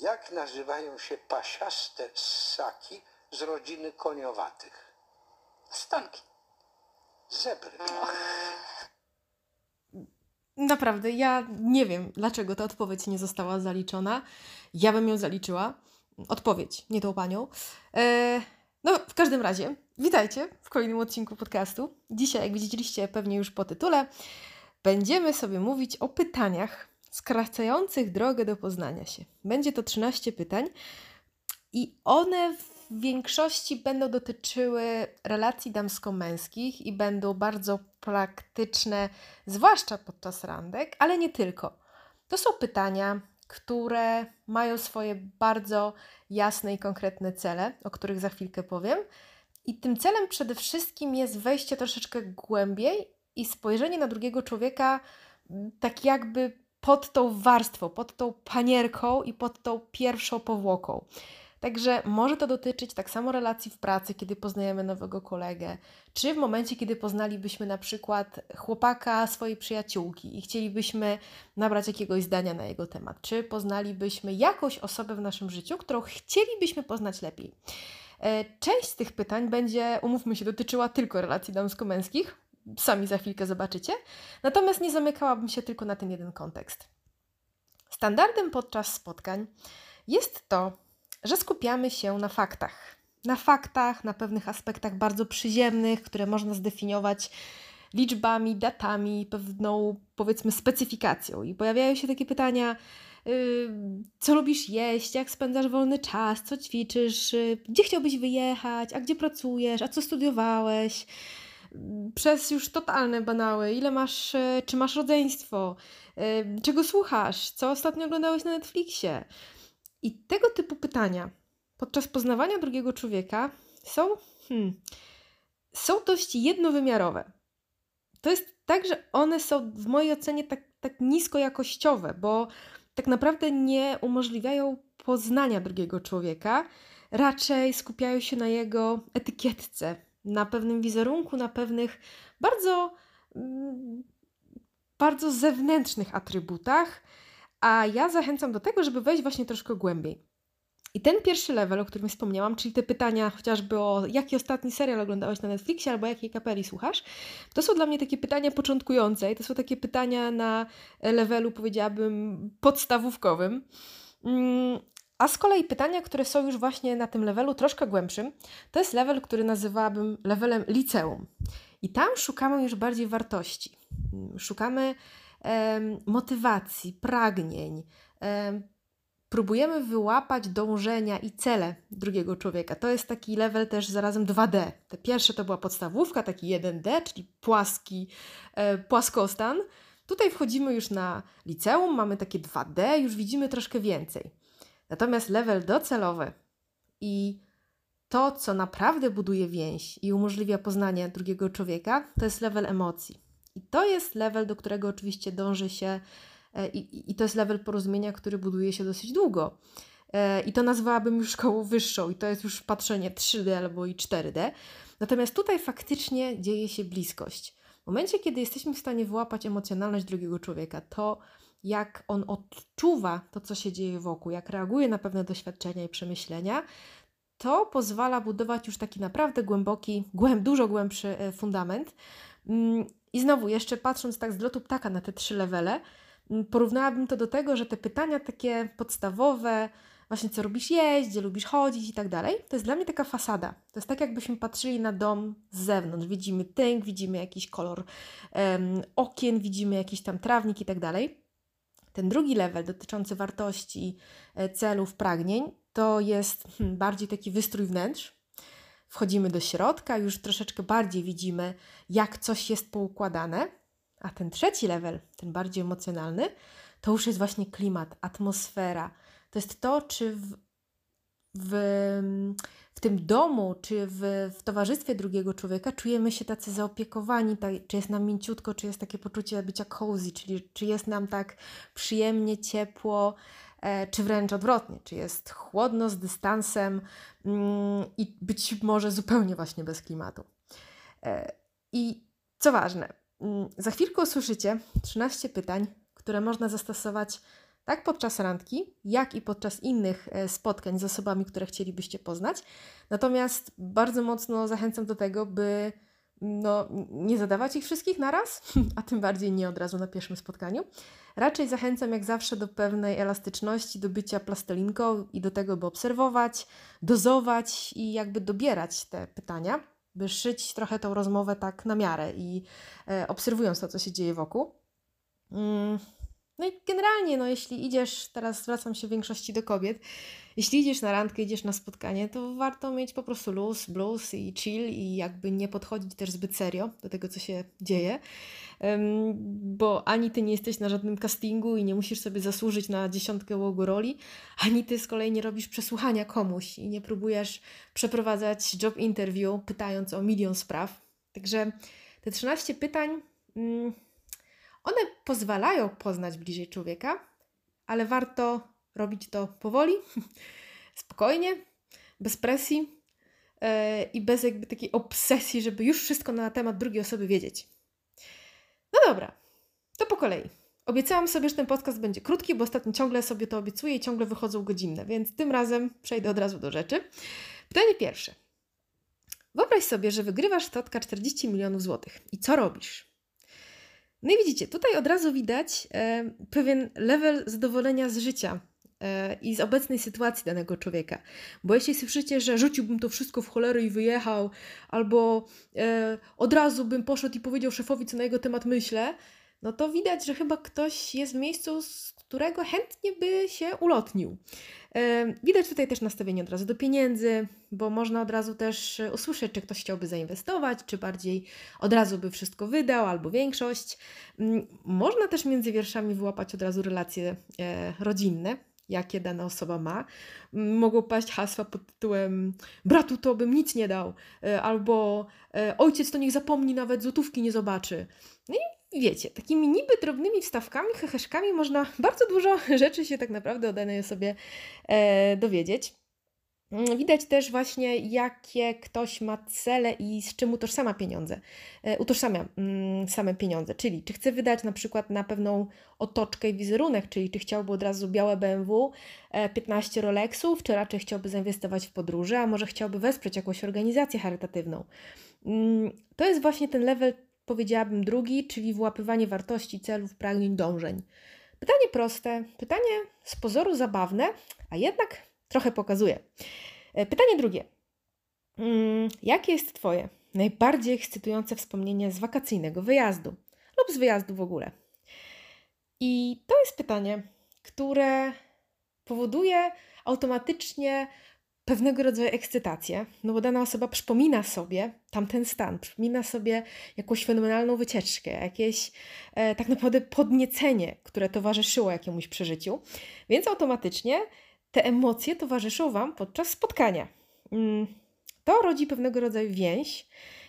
Jak nazywają się pasiaste ssaki z rodziny koniowatych? Stonki. Zebry. Naprawdę, ja nie wiem, dlaczego ta odpowiedź nie została zaliczona. Ja bym ją zaliczyła. Odpowiedź, nie tą panią. E, no, w każdym razie, witajcie w kolejnym odcinku podcastu. Dzisiaj, jak widzieliście pewnie już po tytule, będziemy sobie mówić o pytaniach skracających drogę do poznania się. Będzie to 13 pytań i one w większości będą dotyczyły relacji damsko-męskich i będą bardzo praktyczne, zwłaszcza podczas randek, ale nie tylko. To są pytania, które mają swoje bardzo jasne i konkretne cele, o których za chwilkę powiem. I tym celem przede wszystkim jest wejście troszeczkę głębiej i spojrzenie na drugiego człowieka tak jakby pod tą warstwą, pod tą panierką i pod tą pierwszą powłoką. Także może to dotyczyć tak samo relacji w pracy, kiedy poznajemy nowego kolegę, czy w momencie, kiedy poznalibyśmy na przykład chłopaka swojej przyjaciółki i chcielibyśmy nabrać jakiegoś zdania na jego temat, czy poznalibyśmy jakąś osobę w naszym życiu, którą chcielibyśmy poznać lepiej. E, część z tych pytań będzie, umówmy się, dotyczyła tylko relacji damsko-męskich, sami za chwilkę zobaczycie, natomiast nie zamykałabym się tylko na ten jeden kontekst. Standardem podczas spotkań jest to, że skupiamy się na faktach. Na faktach, na pewnych aspektach bardzo przyziemnych, które można zdefiniować liczbami, datami, pewną powiedzmy specyfikacją. I pojawiają się takie pytania, yy, co lubisz jeść, jak spędzasz wolny czas, co ćwiczysz, yy, gdzie chciałbyś wyjechać, a gdzie pracujesz, a co studiowałeś. Przez już totalne banały, ile masz, yy, czy masz rodzeństwo, yy, czego słuchasz, co ostatnio oglądałeś na Netflixie. I tego typu pytania podczas poznawania drugiego człowieka są, hmm, są dość jednowymiarowe. To jest tak, że one są w mojej ocenie tak, tak niskojakościowe, bo tak naprawdę nie umożliwiają poznania drugiego człowieka, raczej skupiają się na jego etykietce, na pewnym wizerunku, na pewnych bardzo, mm, bardzo zewnętrznych atrybutach, a ja zachęcam do tego, żeby wejść właśnie troszkę głębiej. I ten pierwszy level, o którym wspomniałam, czyli te pytania chociażby o jaki ostatni serial oglądałeś na Netflixie albo jakiej kapeli słuchasz, to są dla mnie takie pytania początkujące i to są takie pytania na levelu, powiedziałabym, podstawówkowym. A z kolei pytania, które są już właśnie na tym levelu troszkę głębszym, to jest level, który nazywałabym levelem liceum. I tam szukamy już bardziej wartości. Szukamy motywacji, pragnień. Próbujemy wyłapać dążenia i cele drugiego człowieka. To jest taki level też zarazem 2D. Te pierwsze to była podstawówka, taki 1D, czyli płaski, e, płaskostan. Tutaj wchodzimy już na liceum, mamy takie 2D, już widzimy troszkę więcej. Natomiast level docelowy i to, co naprawdę buduje więź i umożliwia poznanie drugiego człowieka, to jest level emocji. I to jest level, do którego oczywiście dąży się, e, i, i to jest level porozumienia, który buduje się dosyć długo. E, I to nazwałabym już szkołą wyższą, i to jest już patrzenie 3D albo i 4D. Natomiast tutaj faktycznie dzieje się bliskość. W momencie, kiedy jesteśmy w stanie wyłapać emocjonalność drugiego człowieka, to jak on odczuwa to, co się dzieje wokół, jak reaguje na pewne doświadczenia i przemyślenia, to pozwala budować już taki naprawdę głęboki, głęb, dużo głębszy e, fundament. Mm, i znowu, jeszcze patrząc tak z lotu ptaka na te trzy levele, mm, porównałabym to do tego, że te pytania takie podstawowe, właśnie co lubisz jeść, gdzie lubisz chodzić i tak dalej, to jest dla mnie taka fasada. To jest tak, jakbyśmy patrzyli na dom z zewnątrz. Widzimy tynk, widzimy jakiś kolor um, okien, widzimy jakiś tam trawnik i tak dalej. Ten drugi level dotyczący wartości, e, celów, pragnień, to jest hmm, bardziej taki wystrój wnętrz, wchodzimy do środka, już troszeczkę bardziej widzimy, jak coś jest poukładane. A ten trzeci level, ten bardziej emocjonalny, to już jest właśnie klimat, atmosfera. To jest to, czy w, w, w tym domu, czy w, w towarzystwie drugiego człowieka czujemy się tacy zaopiekowani, tak, czy jest nam mięciutko, czy jest takie poczucie bycia cozy, czyli czy jest nam tak przyjemnie, ciepło, E, czy wręcz odwrotnie, czy jest chłodno, z dystansem mm, i być może zupełnie właśnie bez klimatu. E, I co ważne, mm, za chwilkę usłyszycie 13 pytań, które można zastosować tak podczas randki, jak i podczas innych e, spotkań z osobami, które chcielibyście poznać. Natomiast bardzo mocno zachęcam do tego, by no, nie zadawać ich wszystkich naraz, a tym bardziej nie od razu na pierwszym spotkaniu. Raczej zachęcam jak zawsze do pewnej elastyczności, do bycia plastelinką i do tego, by obserwować, dozować i jakby dobierać te pytania, by szyć trochę tą rozmowę tak na miarę i e, obserwując to, co się dzieje wokół. Mm. No i generalnie, no jeśli idziesz, teraz zwracam się w większości do kobiet, jeśli idziesz na randkę, idziesz na spotkanie, to warto mieć po prostu luz, blues i chill i jakby nie podchodzić też zbyt serio do tego, co się dzieje, bo ani ty nie jesteś na żadnym castingu i nie musisz sobie zasłużyć na dziesiątkę łogu roli, ani ty z kolei nie robisz przesłuchania komuś i nie próbujesz przeprowadzać job interview, pytając o milion spraw. Także te 13 pytań... Mm, one pozwalają poznać bliżej człowieka, ale warto robić to powoli, spokojnie, bez presji yy, i bez jakby takiej obsesji, żeby już wszystko na temat drugiej osoby wiedzieć. No dobra, to po kolei. Obiecałam sobie, że ten podcast będzie krótki, bo ostatnio ciągle sobie to obiecuję i ciągle wychodzą godzinne, więc tym razem przejdę od razu do rzeczy. Pytanie pierwsze. Wyobraź sobie, że wygrywasz totka 40 milionów złotych. I co robisz? No i widzicie, tutaj od razu widać e, pewien level zadowolenia z życia e, i z obecnej sytuacji danego człowieka. Bo jeśli słyszycie, że rzuciłbym to wszystko w cholery i wyjechał, albo e, od razu bym poszedł i powiedział szefowi, co na jego temat myślę, no to widać, że chyba ktoś jest w miejscu, którego chętnie by się ulotnił. Widać tutaj też nastawienie od razu do pieniędzy, bo można od razu też usłyszeć, czy ktoś chciałby zainwestować, czy bardziej od razu by wszystko wydał, albo większość. Mm, można też między wierszami wyłapać od razu relacje e, rodzinne, jakie dana osoba ma. Mogą paść hasła pod tytułem bratu to bym nic nie dał, e, albo e, ojciec to niech zapomni, nawet złotówki nie zobaczy. No i wiecie, takimi niby drobnymi wstawkami, heheszkami można bardzo dużo rzeczy się tak naprawdę o danej osobie e, dowiedzieć. Mm, widać też właśnie, jakie ktoś ma cele i z czym utożsamia pieniądze. E, utożsamia mm, same pieniądze, czyli czy chce wydać na przykład na pewną otoczkę i wizerunek, czyli czy chciałby od razu białe BMW, e, 15 Rolexów, czy raczej chciałby zainwestować w podróże, a może chciałby wesprzeć jakąś organizację charytatywną. Mm, to jest właśnie ten level powiedziałabym drugi, czyli wyłapywanie wartości, celów, pragnień, dążeń. Pytanie proste, pytanie z pozoru zabawne, a jednak trochę pokazuje. E, pytanie drugie. Mm, jakie jest Twoje najbardziej ekscytujące wspomnienie z wakacyjnego wyjazdu lub z wyjazdu w ogóle? I to jest pytanie, które powoduje automatycznie pewnego rodzaju ekscytację, no bo dana osoba przypomina sobie tamten stan, przypomina sobie jakąś fenomenalną wycieczkę, jakieś e, tak naprawdę podniecenie, które towarzyszyło jakiemuś przeżyciu, więc automatycznie te emocje towarzyszą Wam podczas spotkania. Mm, to rodzi pewnego rodzaju więź.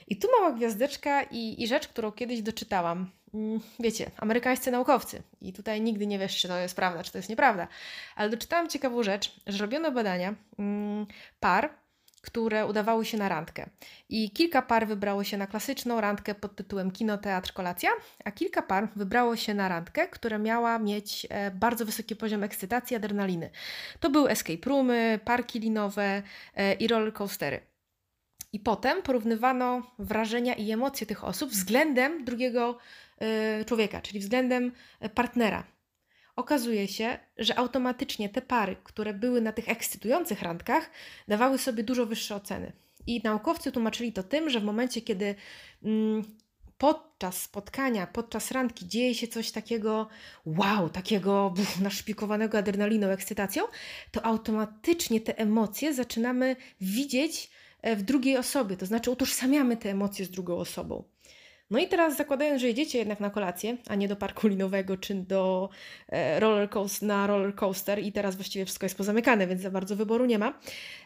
I tu mała gwiazdeczka i, i rzecz, którą kiedyś doczytałam. Mm, wiecie, amerykańscy naukowcy, i tutaj nigdy nie wiesz, czy to jest prawda, czy to jest nieprawda, ale doczytałam ciekawą rzecz, że robiono badania mm, par, które udawały się na randkę. I kilka par wybrało się na klasyczną randkę pod tytułem Kino, Teatr, Kolacja, a kilka par wybrało się na randkę, która miała mieć e, bardzo wysoki poziom ekscytacji, adrenaliny. To były escape roomy, parki linowe e, i rollercoastery. I potem porównywano wrażenia i emocje tych osób względem drugiego człowieka, czyli względem y, partnera. Okazuje się, że automatycznie te pary, które były na tych ekscytujących randkach, dawały sobie dużo wyższe oceny. I naukowcy tłumaczyli to tym, że w momencie, kiedy mm, podczas spotkania, podczas randki dzieje się coś takiego wow, takiego buf, naszpikowanego adrenaliną, ekscytacją, to automatycznie te emocje zaczynamy widzieć e, w drugiej osobie, to znaczy utożsamiamy te emocje z drugą osobą. No i teraz zakładając, że jedziecie jednak na kolację, a nie do parku linowego czy do e, roller coaster, na roller coaster i teraz właściwie wszystko jest pozamykane, więc za bardzo wyboru nie ma,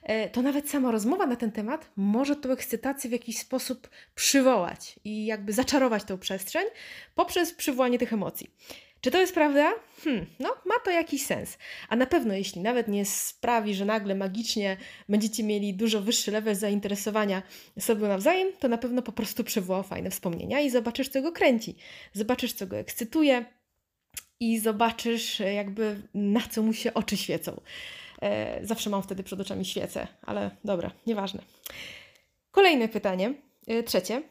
e, to nawet sama rozmowa na ten temat może tą ekscytację w jakiś sposób przywołać i jakby zaczarować tą przestrzeń poprzez przywołanie tych emocji. Czy to jest prawda? Hmm, no, ma to jakiś sens. A na pewno, jeśli nawet nie sprawi, że nagle magicznie będziecie mieli dużo wyższy level zainteresowania sobą nawzajem, to na pewno po prostu przywoła fajne wspomnienia i zobaczysz, co go kręci. Zobaczysz, co go ekscytuje. i zobaczysz, jakby na co mu się oczy świecą. E, zawsze mam wtedy przed oczami świecę, ale dobra, nieważne. Kolejne pytanie, e, trzecie,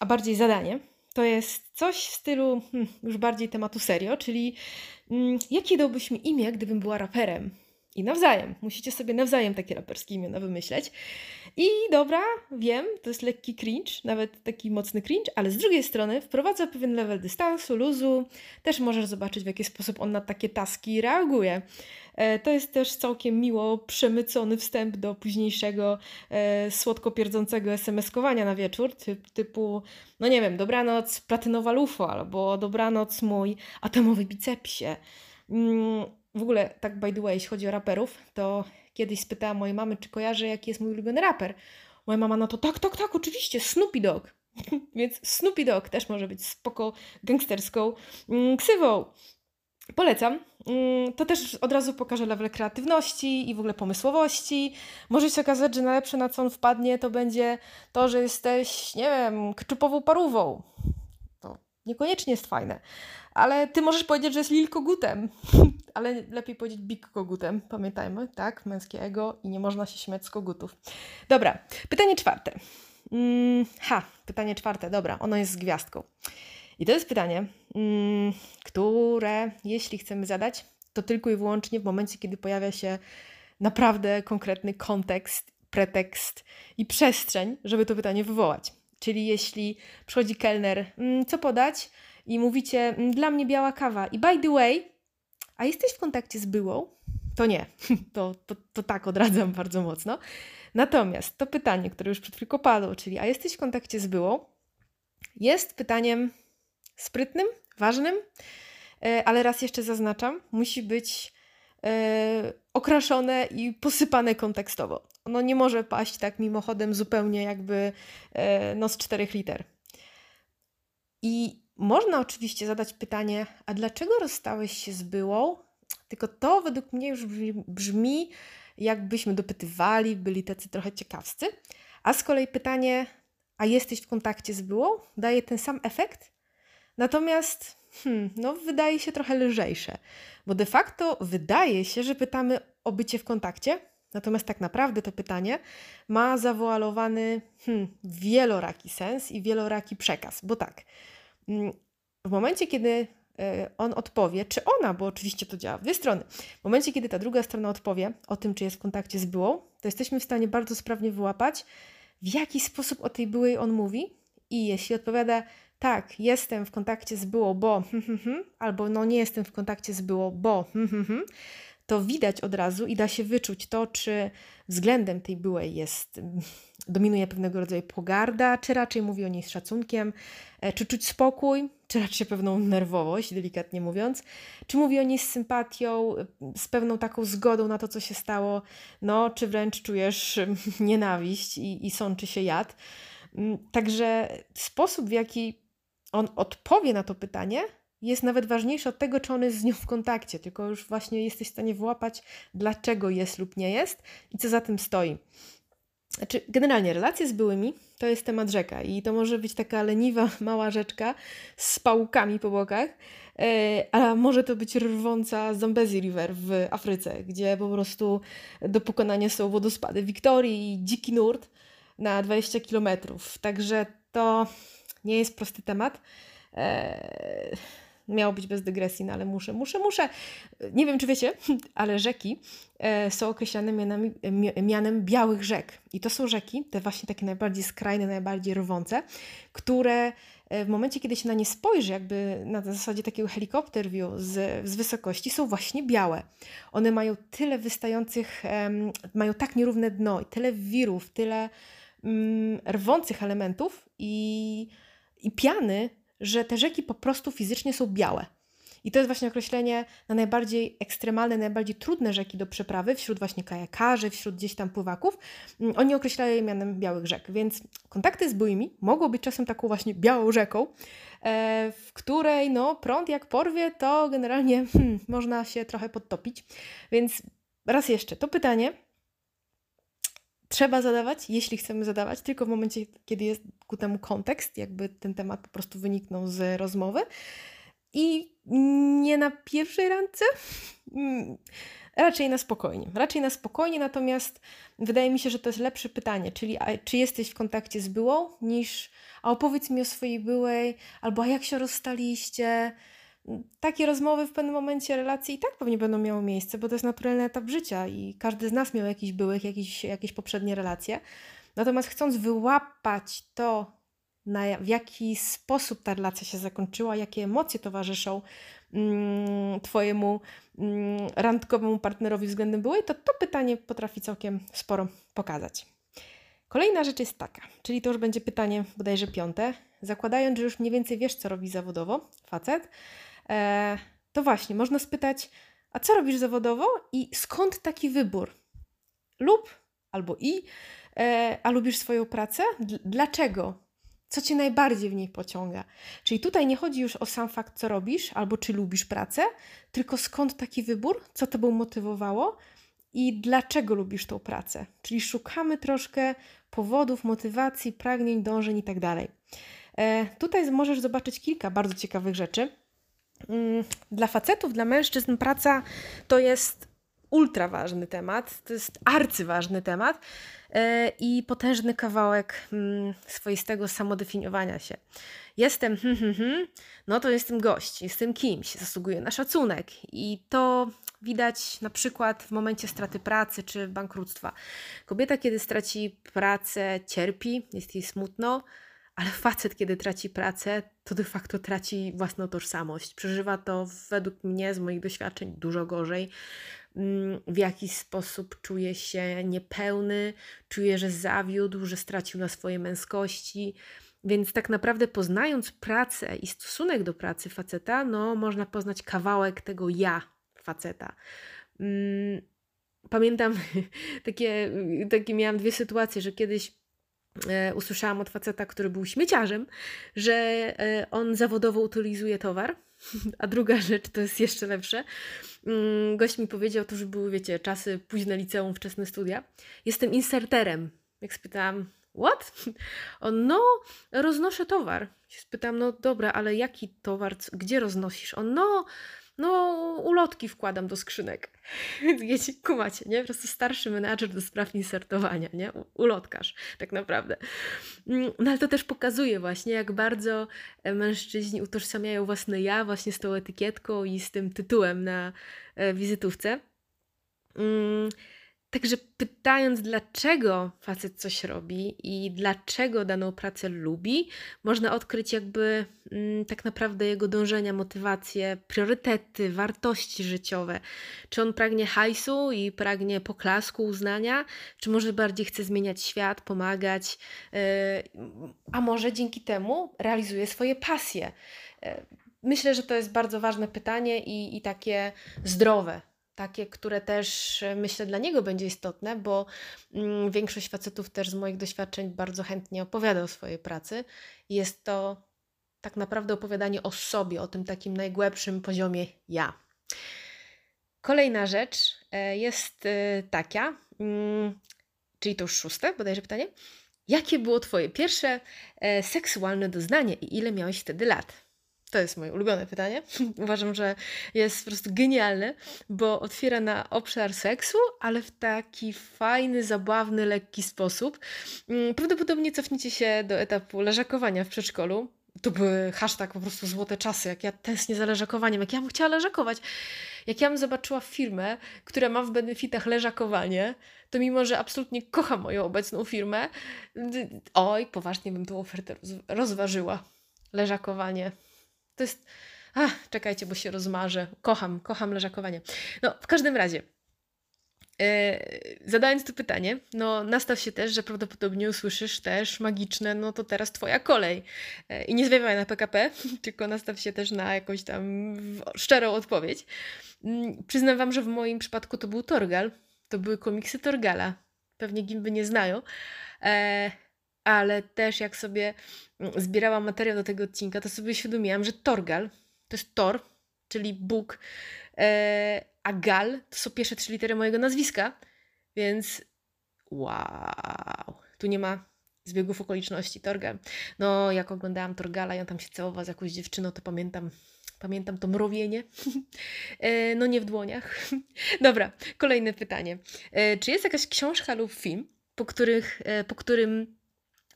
a bardziej zadanie, to jest coś w stylu hmm, już bardziej tematu serio, czyli mm, jakie dałbyś mi imię, gdybym była raperem? I nawzajem. Musicie sobie nawzajem takie raperskie imiona wymyśleć. I dobra, wiem, to jest lekki cringe, nawet taki mocny cringe, ale z drugiej strony wprowadza pewien level dystansu, luzu. Też możesz zobaczyć, w jaki sposób on na takie taski reaguje. E, to jest też całkiem miło przemycony wstęp do późniejszego e, słodko pierdzącego SMS-kowania na wieczór, typ, typu, no nie wiem, dobranoc platynowa lufo, albo dobranoc mój atomowy bicepsie. Mm, w ogóle, tak by the way, jeśli chodzi o raperów, to kiedyś spytałam mojej mamy, czy kojarzy, jaki jest mój ulubiony raper. Moja mama na to, tak, tak, tak, oczywiście, Snoopy Dogg. Więc Snoopy Dogg też może być spoko gangsterską mm, ksywą. Polecam. Mm, to też od razu pokaże level kreatywności i w ogóle pomysłowości. Może się okazać, że najlepsze na co on wpadnie to będzie to, że jesteś, nie wiem, kczupową parówą. To niekoniecznie jest fajne. Ale ty możesz powiedzieć, że jest Lil Kogutem. Ale lepiej powiedzieć Big Kogutem. Pamiętajmy, tak? Męskie ego i nie można się śmiać z kogutów. Dobra, pytanie czwarte. Mm, ha, pytanie czwarte, dobra, ono jest z gwiazdką. I to jest pytanie, mm, które jeśli chcemy zadać, to tylko i wyłącznie w momencie, kiedy pojawia się naprawdę konkretny kontekst, pretekst i przestrzeń, żeby to pytanie wywołać. Czyli jeśli przychodzi kelner, mm, co podać? I mówicie, "Mm, dla mnie biała kawa. I by the way, a jesteś w kontakcie z byłą? To nie. To, to, to tak odradzam bardzo mocno. Natomiast to pytanie, które już przed chwilą padło, czyli a jesteś w kontakcie z byłą, jest pytaniem sprytnym, ważnym, e, ale raz jeszcze zaznaczam, musi być e, okraszone i posypane kontekstowo. Ono nie może paść tak mimochodem zupełnie jakby e, no z czterech liter. I można oczywiście zadać pytanie, a dlaczego rozstałeś się z byłą? Tylko to według mnie już brzmi, jakbyśmy dopytywali, byli tacy trochę ciekawscy. A z kolei pytanie, a jesteś w kontakcie z byłą? Daje ten sam efekt? Natomiast, hmm, no, wydaje się trochę lżejsze, bo de facto wydaje się, że pytamy o bycie w kontakcie, natomiast tak naprawdę to pytanie ma zawoalowany hmm, wieloraki sens i wieloraki przekaz, bo tak, w momencie, kiedy e, on odpowie, czy ona, bo oczywiście to działa w dwie strony. W momencie, kiedy ta druga strona odpowie o tym, czy jest w kontakcie z byłą, to jesteśmy w stanie bardzo sprawnie wyłapać, w jaki sposób o tej byłej on mówi. I jeśli odpowiada, tak, jestem w kontakcie z byłą, bo albo no nie jestem w kontakcie z byłą, bo to widać od razu i da się wyczuć to, czy względem tej byłej jest, dominuje pewnego rodzaju pogarda, czy raczej mówi o niej z szacunkiem, e, czy czuć spokój, czy raczej pewną nerwowość, delikatnie mówiąc, czy mówi o niej z sympatią, z pewną taką zgodą na to, co się stało, no, czy wręcz czujesz nienawiść i, i sączy się jad. Mm, także sposób, w jaki on odpowie na to pytanie, jest nawet ważniejszy od tego, czy on jest z nią w kontakcie, tylko już właśnie jesteś w stanie wyłapać, dlaczego jest lub nie jest i co za tym stoi. Znaczy, generalnie relacje z byłymi to jest temat rzeka i to może być taka leniwa, mała rzeczka z pałkami po bokach, e, a może to być rwąca Zambezi River w Afryce, gdzie po prostu do pokonania są wodospady Wiktorii i dziki nurt na 20 kilometrów. Także to nie jest prosty temat. Eee, miało być bez dygresji, no ale muszę, muszę, muszę. Nie wiem, czy wiecie, ale rzeki e, są określane mianami, mianem białych rzek. I to są rzeki, te właśnie takie najbardziej skrajne, najbardziej rwące, które e, w momencie, kiedy się na nie spojrzy, jakby na zasadzie takiego helikopter view z, z wysokości, są właśnie białe. One mają tyle wystających, mają tak nierówne dno i tyle wirów, tyle mm, rwących elementów i, i piany, że te rzeki po prostu fizycznie są białe. I to jest właśnie określenie na najbardziej ekstremalne, najbardziej trudne rzeki do przeprawy wśród właśnie kajakarzy, wśród gdzieś tam pływaków. Mm, oni określają je mianem białych rzek, więc kontakty z byłymi mogą być czasem taką właśnie białą rzeką, e, w której no prąd jak porwie, to generalnie hmm, można się trochę podtopić. Więc raz jeszcze, to pytanie trzeba zadawać, jeśli chcemy zadawać, tylko w momencie, kiedy jest ku temu kontekst, jakby ten temat po prostu wyniknął z rozmowy. I nie na pierwszej randce? Mm, Raczej na spokojnie. Raczej na spokojnie, natomiast wydaje mi się, że to jest lepsze pytanie, czyli a, czy jesteś w kontakcie z byłą, niż a opowiedz mi o swojej byłej, albo a jak się rozstaliście. Takie rozmowy w pewnym momencie relacji i tak pewnie będą miały miejsce, bo to jest naturalny etap życia i każdy z nas miał jakiś byłych, jakieś, jakieś poprzednie relacje. Natomiast chcąc wyłapać to, na, w jaki sposób ta relacja się zakończyła, jakie emocje towarzyszą mm, Twojemu mm, randkowemu partnerowi względem byłej, to to pytanie potrafi całkiem sporo pokazać. Kolejna rzecz jest taka, czyli to już będzie pytanie bodajże piąte. Zakładając, że już mniej więcej wiesz, co robi zawodowo facet, to właśnie można spytać, a co robisz zawodowo i skąd taki wybór? Lub albo i, e, a lubisz swoją pracę? Dlaczego? Co cię najbardziej w niej pociąga? Czyli tutaj nie chodzi już o sam fakt, co robisz, albo czy lubisz pracę, tylko skąd taki wybór, co tobą motywowało i dlaczego lubisz tą pracę. Czyli szukamy troszkę powodów, motywacji, pragnień, dążeń itd. E, tutaj możesz zobaczyć kilka bardzo ciekawych rzeczy. Mm, Dla facetów, dla mężczyzn praca to jest ultra ważny temat, to jest arcyważny temat e, i potężny kawałek mm, swoistego samodefiniowania się. Jestem, hmm, hmm, hmm, no to jestem gość, jestem kimś, zasługuję na szacunek i to widać na przykład w momencie straty pracy czy bankructwa. Kobieta, kiedy straci pracę, cierpi, jest jej smutno, ale facet, kiedy traci pracę, to de facto traci własną tożsamość. Przeżywa to według mnie, z moich doświadczeń, dużo gorzej. Mm, W jakiś sposób czuje się niepełny, czuje, że zawiódł, że stracił na swojej męskości. Więc tak naprawdę poznając pracę i stosunek do pracy faceta, no można poznać kawałek tego ja faceta. Mm, Pamiętam takie, takie miałam dwie sytuacje, że kiedyś usłyszałam od faceta, który był śmieciarzem, że e, on zawodowo utylizuje towar. A druga rzecz, to jest jeszcze lepsze. Mm, Gość mi powiedział, to już były, wiecie, czasy późne liceum, wczesne studia. Jestem inserterem. Jak spytałam, what? On, no, roznoszę towar. Się Spytałam, no dobra, ale jaki towar, gdzie roznosisz? On, no, no, ulotki wkładam do skrzynek. Wiecie, kumacie, nie? Po prostu starszy menadżer do spraw insertowania, nie? Ulotkarz, tak naprawdę. Mm, No ale to też pokazuje właśnie, jak bardzo e, mężczyźni utożsamiają własne ja właśnie z tą etykietką i z tym tytułem na e, wizytówce. Mm, Także pytając, dlaczego facet coś robi i dlaczego daną pracę lubi, można odkryć jakby mm, tak naprawdę jego dążenia, motywacje, priorytety, wartości życiowe. Czy on pragnie hajsu i pragnie poklasku, uznania, czy może bardziej chce zmieniać świat, pomagać, yy, a może dzięki temu realizuje swoje pasje. Yy, Myślę, że to jest bardzo ważne pytanie i, i takie zdrowe takie, które też e, myślę dla niego będzie istotne, bo mm, większość facetów też z moich doświadczeń bardzo chętnie opowiada o swojej pracy. Jest to tak naprawdę opowiadanie o sobie, o tym takim najgłębszym poziomie ja. Kolejna rzecz e, jest e, taka, mm, czyli to już szóste bodajże pytanie. Jakie było Twoje pierwsze seksualne doznanie i ile miałeś wtedy lat? To jest moje ulubione pytanie. Uważam, że jest po prostu genialne, bo otwiera na obszar seksu, ale w taki fajny, zabawny, lekki sposób. Mm, Prawdopodobnie cofniecie się do etapu leżakowania w przedszkolu. To były hashtag po prostu złote czasy, jak ja tęsknię za leżakowaniem, jak ja bym chciała leżakować. Jak ja bym zobaczyła firmę, która ma w benefitach leżakowanie, to mimo, że absolutnie kocham moją obecną firmę, oj, poważnie bym tą ofertę roz- rozważyła. Leżakowanie. To jest. Ach, czekajcie, bo się rozmarzę. Kocham, kocham leżakowanie. No, w każdym razie. E, zadając to pytanie, no nastaw się też, że prawdopodobnie usłyszysz też magiczne, no to teraz twoja kolej. E, I nie zwiewaj na PKP, tylko nastaw się też na jakąś tam szczerą odpowiedź. Mm, Przyznam wam, że w moim przypadku to był Torgal. To były komiksy Torgala. Pewnie gimby nie znają. Ale też jak sobie mm, zbierałam materiał do tego odcinka, to sobie uświadomiłam, że Torgal to jest Thor, czyli Bóg, e, a Gal to są pierwsze trzy litery mojego nazwiska, więc wow, tu nie ma zbiegów okoliczności, Torgal. No, jak oglądałam Torgala i on tam się całował z jakąś dziewczyną, to pamiętam, Pamiętam to mrowienie. E, no nie w dłoniach. Dobra, kolejne pytanie. E, czy jest jakaś książka lub film, po, których, po którym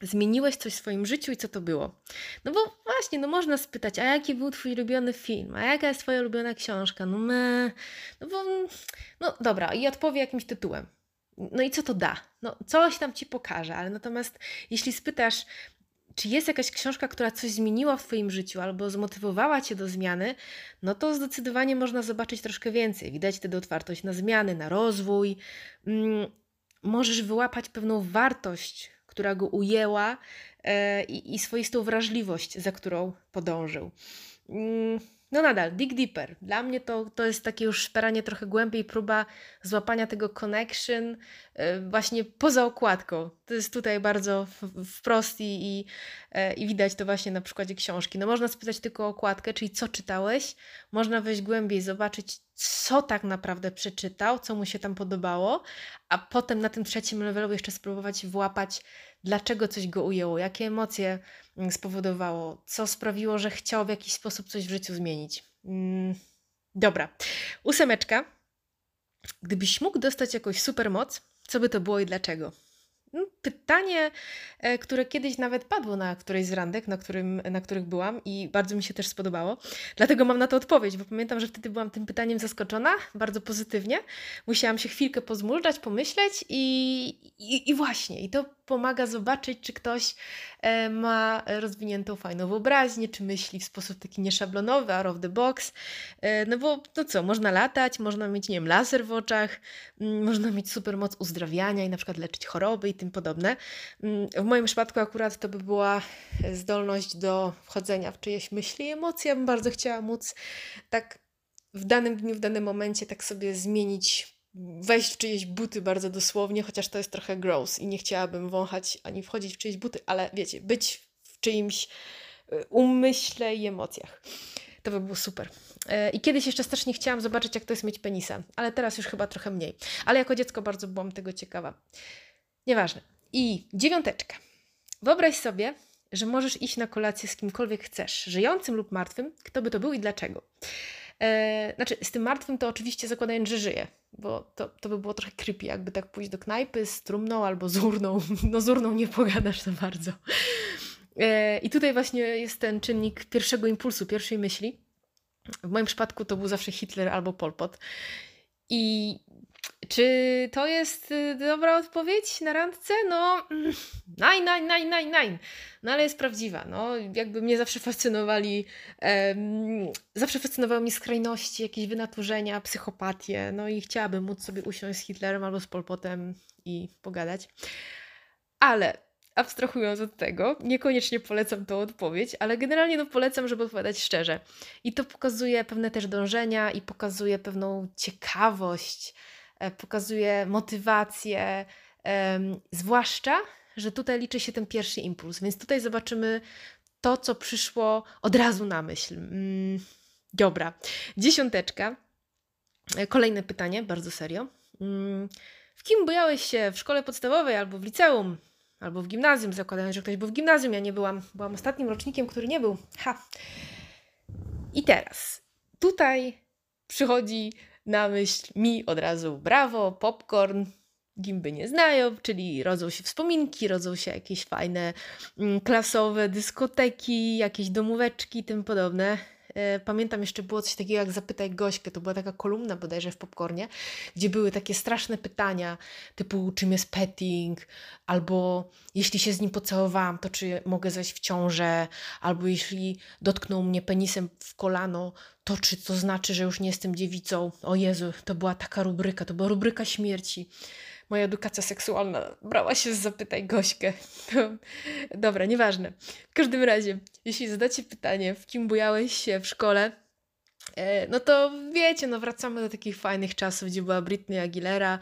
zmieniłeś coś w swoim życiu i co to było? No bo właśnie, no można spytać, a jaki był twój ulubiony film? A jaka jest twoja ulubiona książka? No me, no bo, no dobra, i odpowie jakimś tytułem. No i co to da? No coś tam ci pokaże, ale natomiast jeśli spytasz, czy jest jakaś książka, która coś zmieniła w Twoim życiu albo zmotywowała Cię do zmiany, no to zdecydowanie można zobaczyć troszkę więcej. Widać wtedy otwartość na zmiany, na rozwój. Mm, możesz wyłapać pewną wartość, która go ujęła e, i, i swoistą wrażliwość, za którą podążył. No nadal, dig deeper. Dla mnie to, to jest takie już szperanie trochę głębiej, próba złapania tego connection e, właśnie poza okładką. To jest tutaj bardzo wprost i, i, e, i widać to właśnie na przykładzie książki. No można spytać tylko o okładkę, czyli co czytałeś. Można wejść głębiej, zobaczyć co tak naprawdę przeczytał, co mu się tam podobało, a potem na tym trzecim levelu jeszcze spróbować włapać dlaczego coś go ujęło, jakie emocje mm, spowodowało, co sprawiło, że chciał w jakiś sposób coś w życiu zmienić. Mm, dobra, ósemeczka. Gdybyś mógł dostać jakąś supermoc, co by to było i dlaczego? No, pytanie, e, które kiedyś nawet padło na którejś z randek, na, którym, na których byłam i bardzo mi się też spodobało. Dlatego mam na to odpowiedź, bo pamiętam, że wtedy byłam tym pytaniem zaskoczona, bardzo pozytywnie. Musiałam się chwilkę pozmurzać, pomyśleć i, i, i właśnie, i to pomaga zobaczyć, czy ktoś e, ma rozwiniętą fajną wyobraźnię, czy myśli w sposób taki nieszablonowy, out of the box. E, no bo to co, można latać, można mieć, nie wiem, laser w oczach, mm, można mieć super moc uzdrawiania i na przykład leczyć choroby i tym podobne. Mm, w moim przypadku akurat to by była zdolność do wchodzenia w czyjeś myśli i emocje. Ja bym bardzo chciała móc tak w danym dniu, w danym momencie tak sobie zmienić wejść w czyjeś buty bardzo dosłownie, chociaż to jest trochę gross i nie chciałabym wąchać ani wchodzić w czyjeś buty, ale wiecie, być w czyimś y, umyśle i emocjach. To by było super. E, I kiedyś jeszcze strasznie chciałam zobaczyć, jak to jest mieć penisa, ale teraz już chyba trochę mniej. Ale jako dziecko bardzo byłam tego ciekawa. Nieważne. I dziewiąteczka. Wyobraź sobie, że możesz iść na kolację z kimkolwiek chcesz, żyjącym lub martwym, kto by to był i dlaczego. E, znaczy, z tym martwym to oczywiście zakładając, że żyje, bo to, to by było trochę creepy, jakby tak pójść do knajpy z trumną albo z urną. No z urną nie pogadasz za bardzo. E, I tutaj właśnie jest ten czynnik pierwszego impulsu, pierwszej myśli. W moim przypadku to był zawsze Hitler albo Pol Pot. I czy to jest y, dobra odpowiedź na randce? No, nine, nine, nine, nine, nine. No ale jest prawdziwa. No, jakby mnie zawsze fascynowali, zawsze fascynowały mnie skrajności, jakieś wynaturzenia, psychopatię. No i chciałabym móc sobie usiąść z Hitlerem albo z Polpotem i pogadać. Ale abstrahując od tego, niekoniecznie polecam tą odpowiedź, ale generalnie no polecam, żeby odpowiadać szczerze. I to pokazuje pewne też dążenia i pokazuje pewną ciekawość, pokazuje motywację, zwłaszcza, że tutaj liczy się ten pierwszy impuls. Więc tutaj zobaczymy to, co przyszło od razu na myśl. Mm, dobra, dziesiąteczka. E, kolejne pytanie, bardzo serio. Mm, w kim bojałeś się w szkole podstawowej albo w liceum? Albo w gimnazjum, zakładając, że ktoś był w gimnazjum. Ja nie byłam, byłam ostatnim rocznikiem, który nie był. Ha. I teraz, tutaj przychodzi na myśl mi od razu brawo, popcorn, gimby nie znają, czyli rodzą się wspominki, rodzą się jakieś fajne mm, klasowe dyskoteki, jakieś domóweczki tym podobne. E, pamiętam jeszcze było coś takiego jak Zapytaj Gośkę, to była taka kolumna bodajże w Popcornie, gdzie były takie straszne pytania typu czym jest petting, albo jeśli się z nim pocałowałam, to czy mogę zejść w ciążę, albo jeśli dotknął mnie penisem w kolano, to czy to znaczy, że już nie jestem dziewicą. O Jezu, to była taka rubryka, to była rubryka śmierci moja edukacja seksualna brała się z Zapytaj Gośkę. Dobra, nieważne. W każdym razie, jeśli zadacie pytanie, w kim bujałeś się w szkole, e, no to wiecie, no wracamy do takich fajnych czasów, gdzie była Britney Aguilera,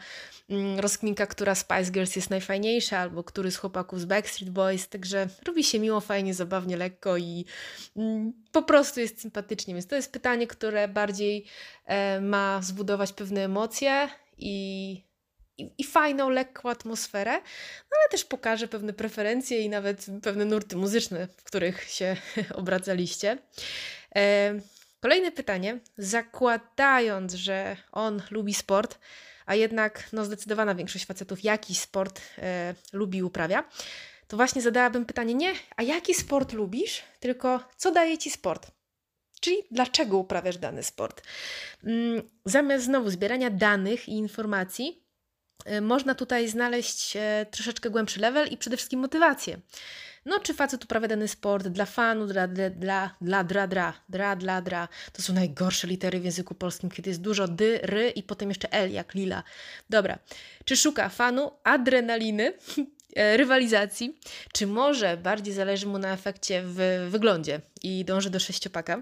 mm, rozkminka, która Spice Girls jest najfajniejsza, albo który z chłopaków z Backstreet Boys, także robi się miło, fajnie, zabawnie, lekko i mm, po prostu jest sympatycznie, więc to jest pytanie, które bardziej e, ma zbudować pewne emocje i i, i fajną, lekką atmosferę, no ale też pokaże pewne preferencje i nawet pewne nurty muzyczne, w których się obracaliście. E, Kolejne pytanie. Zakładając, że on lubi sport, a jednak no, zdecydowana większość facetów jakiś sport e, lubi uprawia, to właśnie zadałabym pytanie nie, a jaki sport lubisz, tylko co daje ci sport? Czyli dlaczego uprawiasz dany sport? Mm, zamiast znowu zbierania danych i informacji, można tutaj znaleźć e, troszeczkę głębszy level i przede wszystkim motywację. No, czy facet uprawia dany sport dla fanu, dla, dla, dla, dla, dra, dra, dla. To są najgorsze litery w języku polskim, kiedy jest dużo dy, ry i potem jeszcze l, jak lila. Dobra. Czy szuka fanu, adrenaliny, e, rywalizacji, czy może bardziej zależy mu na efekcie w wyglądzie i dąży do sześciopaka?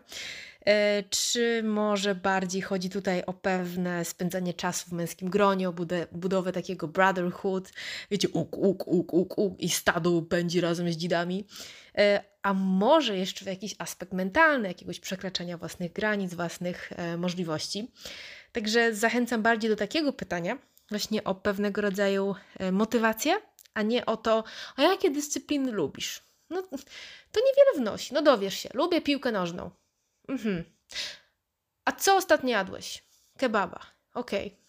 E, czy może bardziej chodzi tutaj o pewne spędzanie czasu w męskim gronie, o budowę takiego brotherhood, wiecie, uk, uk, uk, uk, uk i stado pędzi razem z dzidami, e, a może jeszcze w jakiś aspekt mentalny, jakiegoś przekraczania własnych granic, własnych e, możliwości. Także zachęcam bardziej do takiego pytania, właśnie o pewnego rodzaju motywację, a nie o to, a jakie dyscypliny lubisz. No, to niewiele wnosi. No dowiesz się, lubię piłkę nożną. Mhm. A co ostatnio jadłeś? Kebaba. Okej. Okay.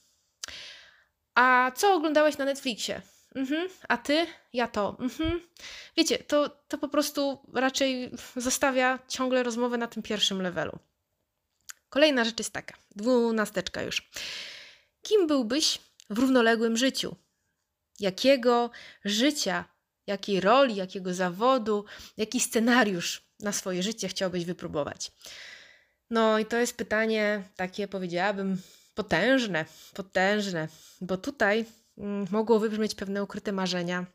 A co oglądałeś na Netflixie? Mhm. A ty? Ja to. Mhm. Wiecie, to, to po prostu raczej zostawia ciągle rozmowę na tym pierwszym levelu. Kolejna rzecz jest taka, dwunasteczka już. Kim byłbyś w równoległym życiu? Jakiego życia, jakiej roli, jakiego zawodu, jaki scenariusz na swoje życie chciałbyś wypróbować? No i to jest pytanie takie, powiedziałabym, potężne, potężne, bo tutaj mm, mogło wybrzmieć pewne ukryte marzenia,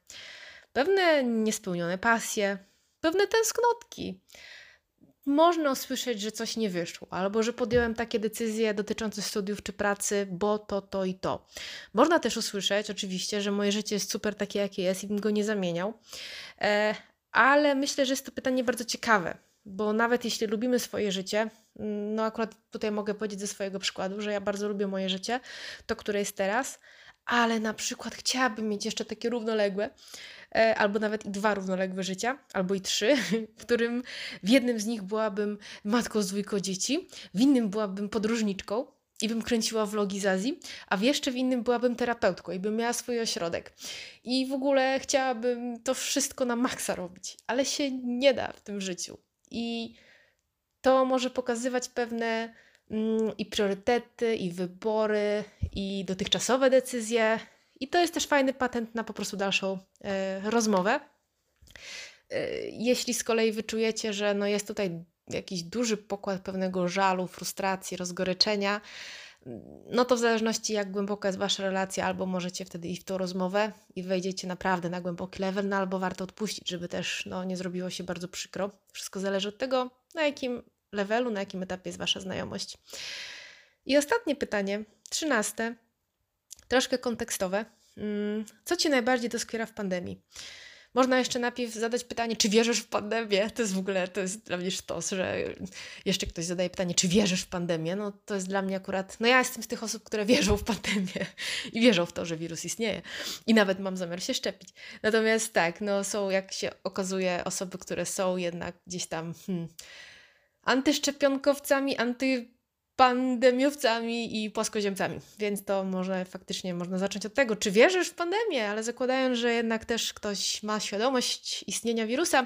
pewne niespełnione pasje, pewne tęsknotki. Można usłyszeć, że coś nie wyszło, albo że podjąłem takie decyzje dotyczące studiów czy pracy, bo to, to i to. Można też usłyszeć, oczywiście, że moje życie jest super takie, jakie jest i bym go nie zamieniał, e, ale myślę, że jest to pytanie bardzo ciekawe, bo nawet jeśli lubimy swoje życie, mm, no akurat tutaj mogę powiedzieć ze swojego przykładu, że ja bardzo lubię moje życie, to które jest teraz, ale na przykład chciałabym mieć jeszcze takie równoległe, e, albo nawet i dwa równoległe życia, albo i trzy, w którym w jednym z nich byłabym matką z dwójką dzieci, w innym byłabym podróżniczką, i bym kręciła vlogi z Azji, a w jeszcze w innym byłabym terapeutką i bym miała swój ośrodek. I w ogóle chciałabym to wszystko na maksa robić, ale się nie da w tym życiu. I to może pokazywać pewne mm, i priorytety, i wybory, i dotychczasowe decyzje. I to jest też fajny patent na po prostu dalszą e, rozmowę. E, jeśli z kolei wyczujecie, że no jest tutaj jakiś duży pokład pewnego żalu, frustracji, rozgoryczenia, no to w zależności jak głęboka jest Wasza relacja, albo możecie wtedy iść w tą rozmowę i wejdziecie naprawdę na głęboki level, no albo warto odpuścić, żeby też no, nie zrobiło się bardzo przykro. Wszystko zależy od tego, na jakim levelu, na jakim etapie jest Wasza znajomość. I ostatnie pytanie, trzynaste, troszkę kontekstowe. Mm, co Cię najbardziej doskwiera w pandemii? Można jeszcze najpierw zadać pytanie, czy wierzysz w pandemię? To jest w ogóle, to jest dla mnie sztos, że jeszcze ktoś zadaje pytanie, czy wierzysz w pandemię? No to jest dla mnie akurat, no ja jestem z tych osób, które wierzą w pandemię i wierzą w to, że wirus istnieje i nawet mam zamiar się szczepić. Natomiast tak, no są, jak się okazuje, osoby, które są jednak gdzieś tam hmm, antyszczepionkowcami, anty pandemiowcami i płaskoziemcami. Więc to może faktycznie można zacząć od tego, czy wierzysz w pandemię, ale zakładając, że jednak też ktoś ma świadomość istnienia wirusa,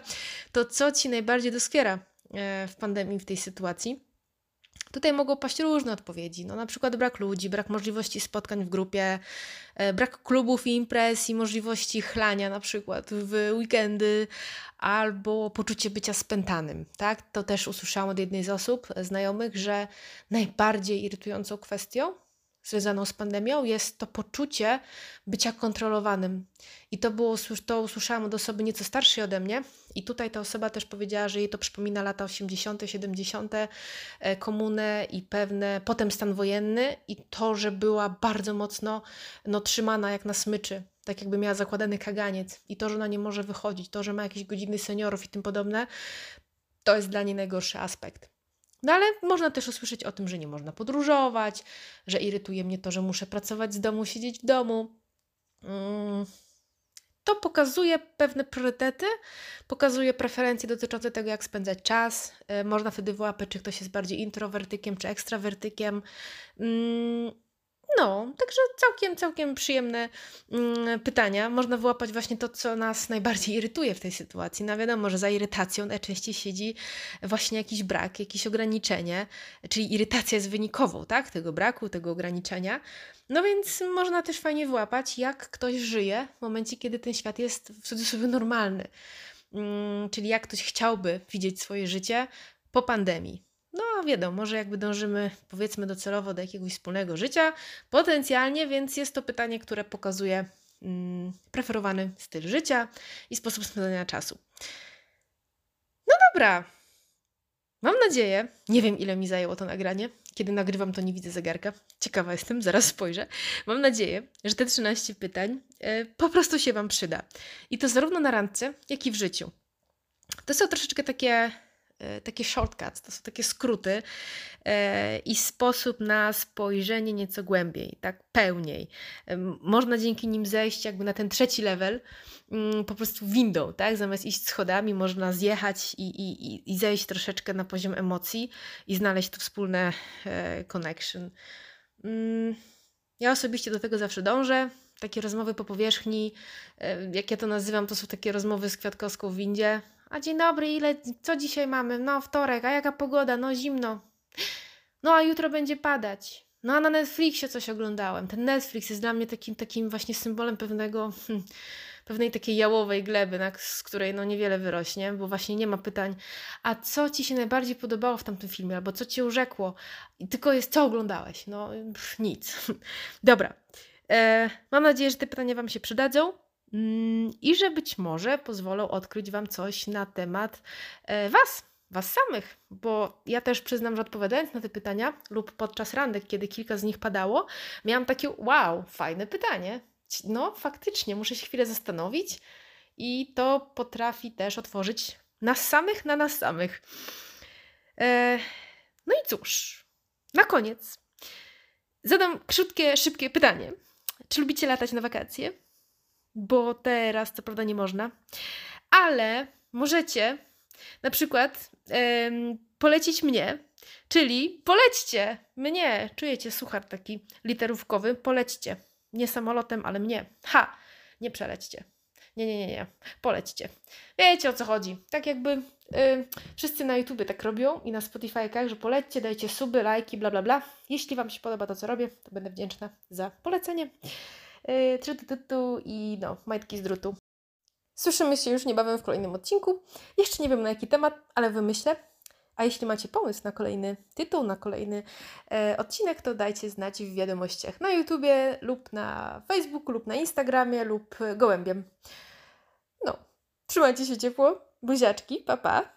to co ci najbardziej doskwiera e, w pandemii, w tej sytuacji? Tutaj mogą paść różne odpowiedzi, no na przykład brak ludzi, brak możliwości spotkań w grupie, e, brak klubów i imprez i możliwości chlania na przykład w weekendy, albo poczucie bycia spętanym, tak? To też usłyszałam od jednej z osób znajomych, że najbardziej irytującą kwestią związaną z pandemią jest to poczucie bycia kontrolowanym. I to było, to usłyszałam od osoby nieco starszej ode mnie. I tutaj ta osoba też powiedziała, że jej to przypomina lata 80., 70., e, komunę i pewne, potem stan wojenny i to, że była bardzo mocno no, trzymana jak na smyczy, tak jakby miała zakładany kaganiec i to, że ona nie może wychodzić, to, że ma jakieś godziny seniorów i tym podobne, to jest dla niej najgorszy aspekt. No ale można też usłyszeć o tym, że nie można podróżować, że irytuje mnie to, że muszę pracować z domu, siedzieć w domu. Mm. to pokazuje pewne priorytety, pokazuje preferencje dotyczące tego, jak spędzać czas. E, Można wtedy wyłapać, czy ktoś jest bardziej introwertykiem, czy ekstrawertykiem. No, także całkiem, całkiem przyjemne mm, pytania. Można wyłapać właśnie to, co nas najbardziej irytuje w tej sytuacji. No wiadomo, że za irytacją najczęściej siedzi właśnie jakiś brak, jakieś ograniczenie, czyli irytacja jest wynikową, tak? Tego braku, tego ograniczenia. No więc można też fajnie wyłapać, jak ktoś żyje w momencie, kiedy ten świat jest w cudzysłowie normalny. Mm, czyli jak ktoś chciałby widzieć swoje życie po pandemii. No wiadomo, że jakby dążymy powiedzmy docelowo do jakiegoś wspólnego życia, potencjalnie, więc jest to pytanie, które pokazuje mm, preferowany styl życia i sposób spędzania czasu. No dobra. Mam nadzieję, nie wiem ile mi zajęło to nagranie. Kiedy nagrywam, to nie widzę zegarka. Ciekawa jestem, zaraz spojrzę. Mam nadzieję, że te 13 pytań e, po prostu się Wam przyda. I to zarówno na randce, jak i w życiu. To są troszeczkę takie, takie shortcuts, to są takie skróty e, i sposób na spojrzenie nieco głębiej, tak pełniej. Em, Można dzięki nim zejść jakby na ten trzeci level, mm, po prostu windą, tak? Zamiast iść schodami, można zjechać i, i, i- zejść troszeczkę na poziom emocji i znaleźć to wspólne e, connection. Mm, Ja osobiście do tego zawsze dążę. Takie rozmowy po powierzchni, e, jak ja to nazywam, to są takie rozmowy z Kwiatkowską w windzie. A dzień dobry, ile, co dzisiaj mamy? No, wtorek, a jaka pogoda? No, zimno. No, a jutro będzie padać. No, a na Netflixie coś oglądałem. Ten Netflix jest dla mnie takim, takim właśnie symbolem pewnego, hmm, pewnej takiej jałowej gleby, na, z której no niewiele wyrośnie, bo właśnie nie ma pytań, a co ci się najbardziej podobało w tamtym filmie, albo co cię urzekło? I tylko jest, co oglądałeś? No, pff, nic. Dobra. E, mam nadzieję, że te pytania Wam się przydadzą i że być może pozwolą odkryć Wam coś na temat e, Was, Was samych, bo ja też przyznam, że odpowiadając na te pytania lub podczas randek, kiedy kilka z nich padało, miałam takie wow, fajne pytanie. No, faktycznie, muszę się chwilę zastanowić i to potrafi też otworzyć nas samych na nas samych. E, no i cóż, na koniec zadam krótkie, szybkie pytanie. Czy lubicie latać na wakacje? Bo teraz co prawda nie można, ale możecie na przykład em, polecić mnie, czyli polećcie mnie. Czujecie suchar taki literówkowy? Polećcie. Nie samolotem, ale mnie. Ha! Nie przelećcie. Nie, nie, nie, nie. Polećcie. Wiecie o co chodzi. Tak jakby y, wszyscy na YouTubie tak robią i na Spotify, że polećcie, dajcie suby, lajki, bla, bla, bla. Jeśli Wam się podoba to, co robię, to będę wdzięczna za polecenie. Yy, trzy tu, tu, tu i no, majtki z drutu. Słyszymy się już niebawem w kolejnym odcinku. Jeszcze nie wiem na jaki temat, ale wymyślę. A jeśli macie pomysł na kolejny tytuł, na kolejny e, odcinek, to dajcie znać w wiadomościach na YouTubie lub na Facebooku lub na Instagramie lub gołębiem. No, trzymajcie się ciepło, buziaczki, pa pa!